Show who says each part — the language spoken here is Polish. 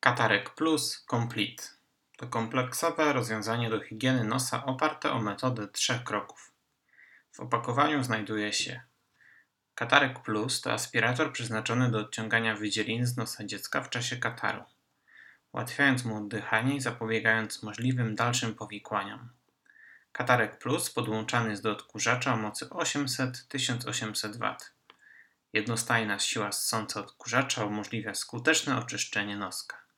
Speaker 1: Katarek Plus Complete to kompleksowe rozwiązanie do higieny nosa oparte o metodę trzech kroków. W opakowaniu znajduje się Katarek Plus to aspirator przeznaczony do odciągania wydzielin z nosa dziecka w czasie kataru, ułatwiając mu oddychanie i zapobiegając możliwym dalszym powikłaniom. Katarek Plus podłączany jest do odkurzacza o mocy 800-1800 W. Jednostajna siła ssąca odkurzacza umożliwia skuteczne oczyszczenie noska.